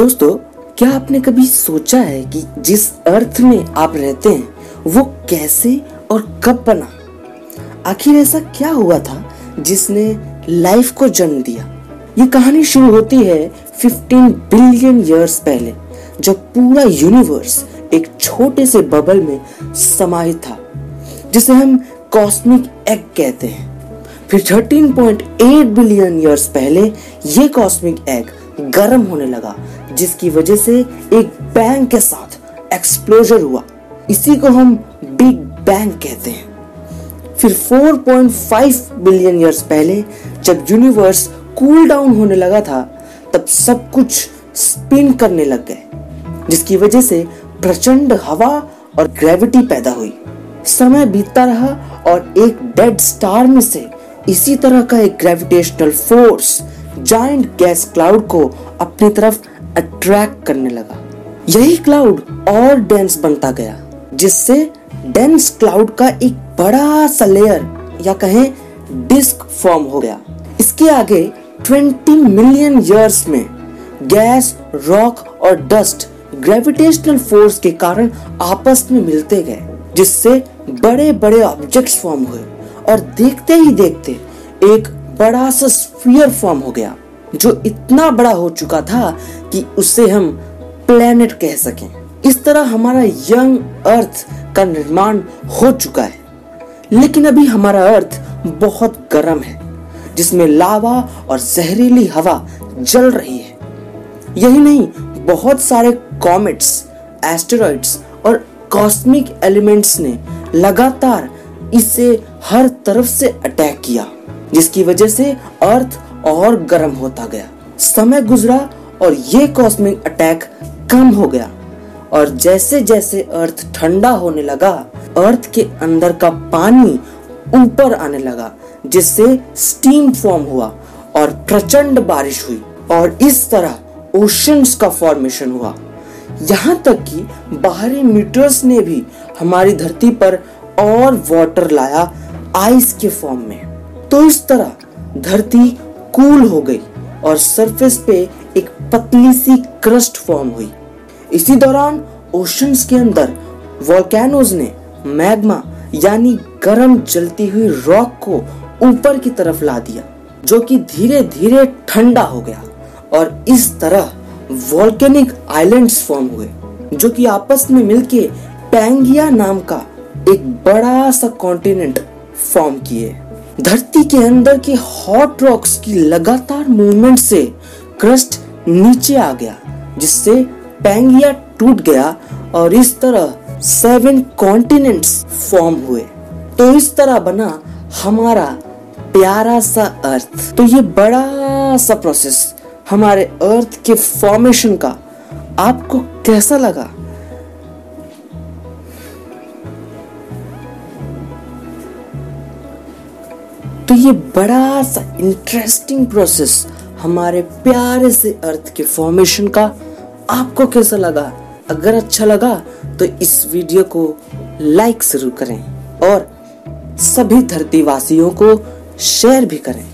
दोस्तों, क्या आपने कभी सोचा है कि जिस अर्थ में आप रहते हैं, वो कैसे और कब बना? आखिर ऐसा क्या हुआ था जिसने लाइफ को जन्म दिया? ये कहानी शुरू होती है 15 बिलियन इयर्स पहले, जब पूरा यूनिवर्स एक छोटे से बबल में समाहित था, जिसे हम कॉस्मिक एग कहते हैं। फिर 13.8 बिलियन ईयर्स पहले ये कॉस्मिक एग गर्म होने लगा जिसकी वजह से एक बैंग के साथ एक्सप्लोजर हुआ। इसी को हम बिग बैंग कहते हैं। फिर 4.5 बिलियन ईयर्स पहले जब यूनिवर्स कूल डाउन होने लगा था, तब सब कुछ स्पिन करने लग गए, जिसकी वजह से प्रचंड हवा और ग्रेविटी पैदा हुई। समय बीतता रहा और एक डेड स्टार में से इसी तरह का एक gravitational force giant gas cloud को अपनी तरफ़ अट्रैक्ट करने लगा। यही क्लाउड और डेंस बनता गया, जिससे डेंस क्लाउड का एक बड़ा सा लेयर या कहें डिस्क फॉर्म हो गया। इसके आगे 20 मिलियन इयर्स में गैस रॉक और डस्ट ग्रेविटेशनल फोर्स के कारण आपस में मिलते गए, जिससे बड़े बड़े ऑब्जेक्ट्स फॉर्म हुए और देखते ही देखते एक बड़ा सा स्फीयर फॉर्म हो गया। जो इतना बड़ा हो चुका था कि उसे हम प्लेनेट कह सकें। इस तरह हमारा यंग अर्थ का निर्माण हो चुका है। लेकिन अभी हमारा अर्थ बहुत गर्म है, जिसमें लावा और जहरीली हवा जल रही है। यही नहीं, बहुत सारे कॉमेट्स एस्टेरॉइड्स और कॉस्मिक एलिमेंट्स ने लगातार इसे हर तरफ़ से अटैक किया, जिसकी वजह से अर्थ और गर्म होता गया। समय गुजरा और ये कॉस्मिक अटैक कम हो गया। और जैसे जैसे अर्थ ठंडा होने लगा, अर्थ के अंदर का पानी ऊपर आने लगा, जिससे स्टीम फॉर्म हुआ और प्रचंड बारिश हुई और इस तरह ओशंस का फॉर्मेशन हुआ। यहाँ तक कि बाहरी मीटर्स ने भी हमारी धरती पर और वाटर लाया आइस के फॉर्म में। तो इस तरह धरती कूल हो गई और सरफेस पे एक पतली सी क्रस्ट फॉर्म हुई। इसी दौरान ओशंस के अंदर वॉल्केनोज ने मैग्मा यानी गर्म जलती हुई रॉक को ऊपर की तरफ़ ला दिया, जो कि धीरे धीरे ठंडा हो गया और इस तरह वॉल्केनिक आइलैंड्स फॉर्म हुए, जो कि आपस में मिलके पैंगिया नाम का एक बड़ा सा कॉन्टिनेंट फॉर्म किए। धरती के अंदर के हॉट रॉक्स की लगातार मूवमेंट से क्रस्ट नीचे आ गया, जिससे पैंगिया टूट गया और इस तरह सेवन कॉन्टिनेंट्स फॉर्म हुए। तो इस तरह बना हमारा प्यारा सा अर्थ तो ये बड़ा सा प्रोसेस हमारे अर्थ के फॉर्मेशन का आपको कैसा लगा? तो ये बड़ा सा इंटरेस्टिंग प्रोसेस हमारे प्यारे से अर्थ के फॉर्मेशन का आपको कैसा लगा? अगर अच्छा लगा तो इस वीडियो को लाइक ज़रूर करें और सभी धरती वासियों को शेयर भी करें।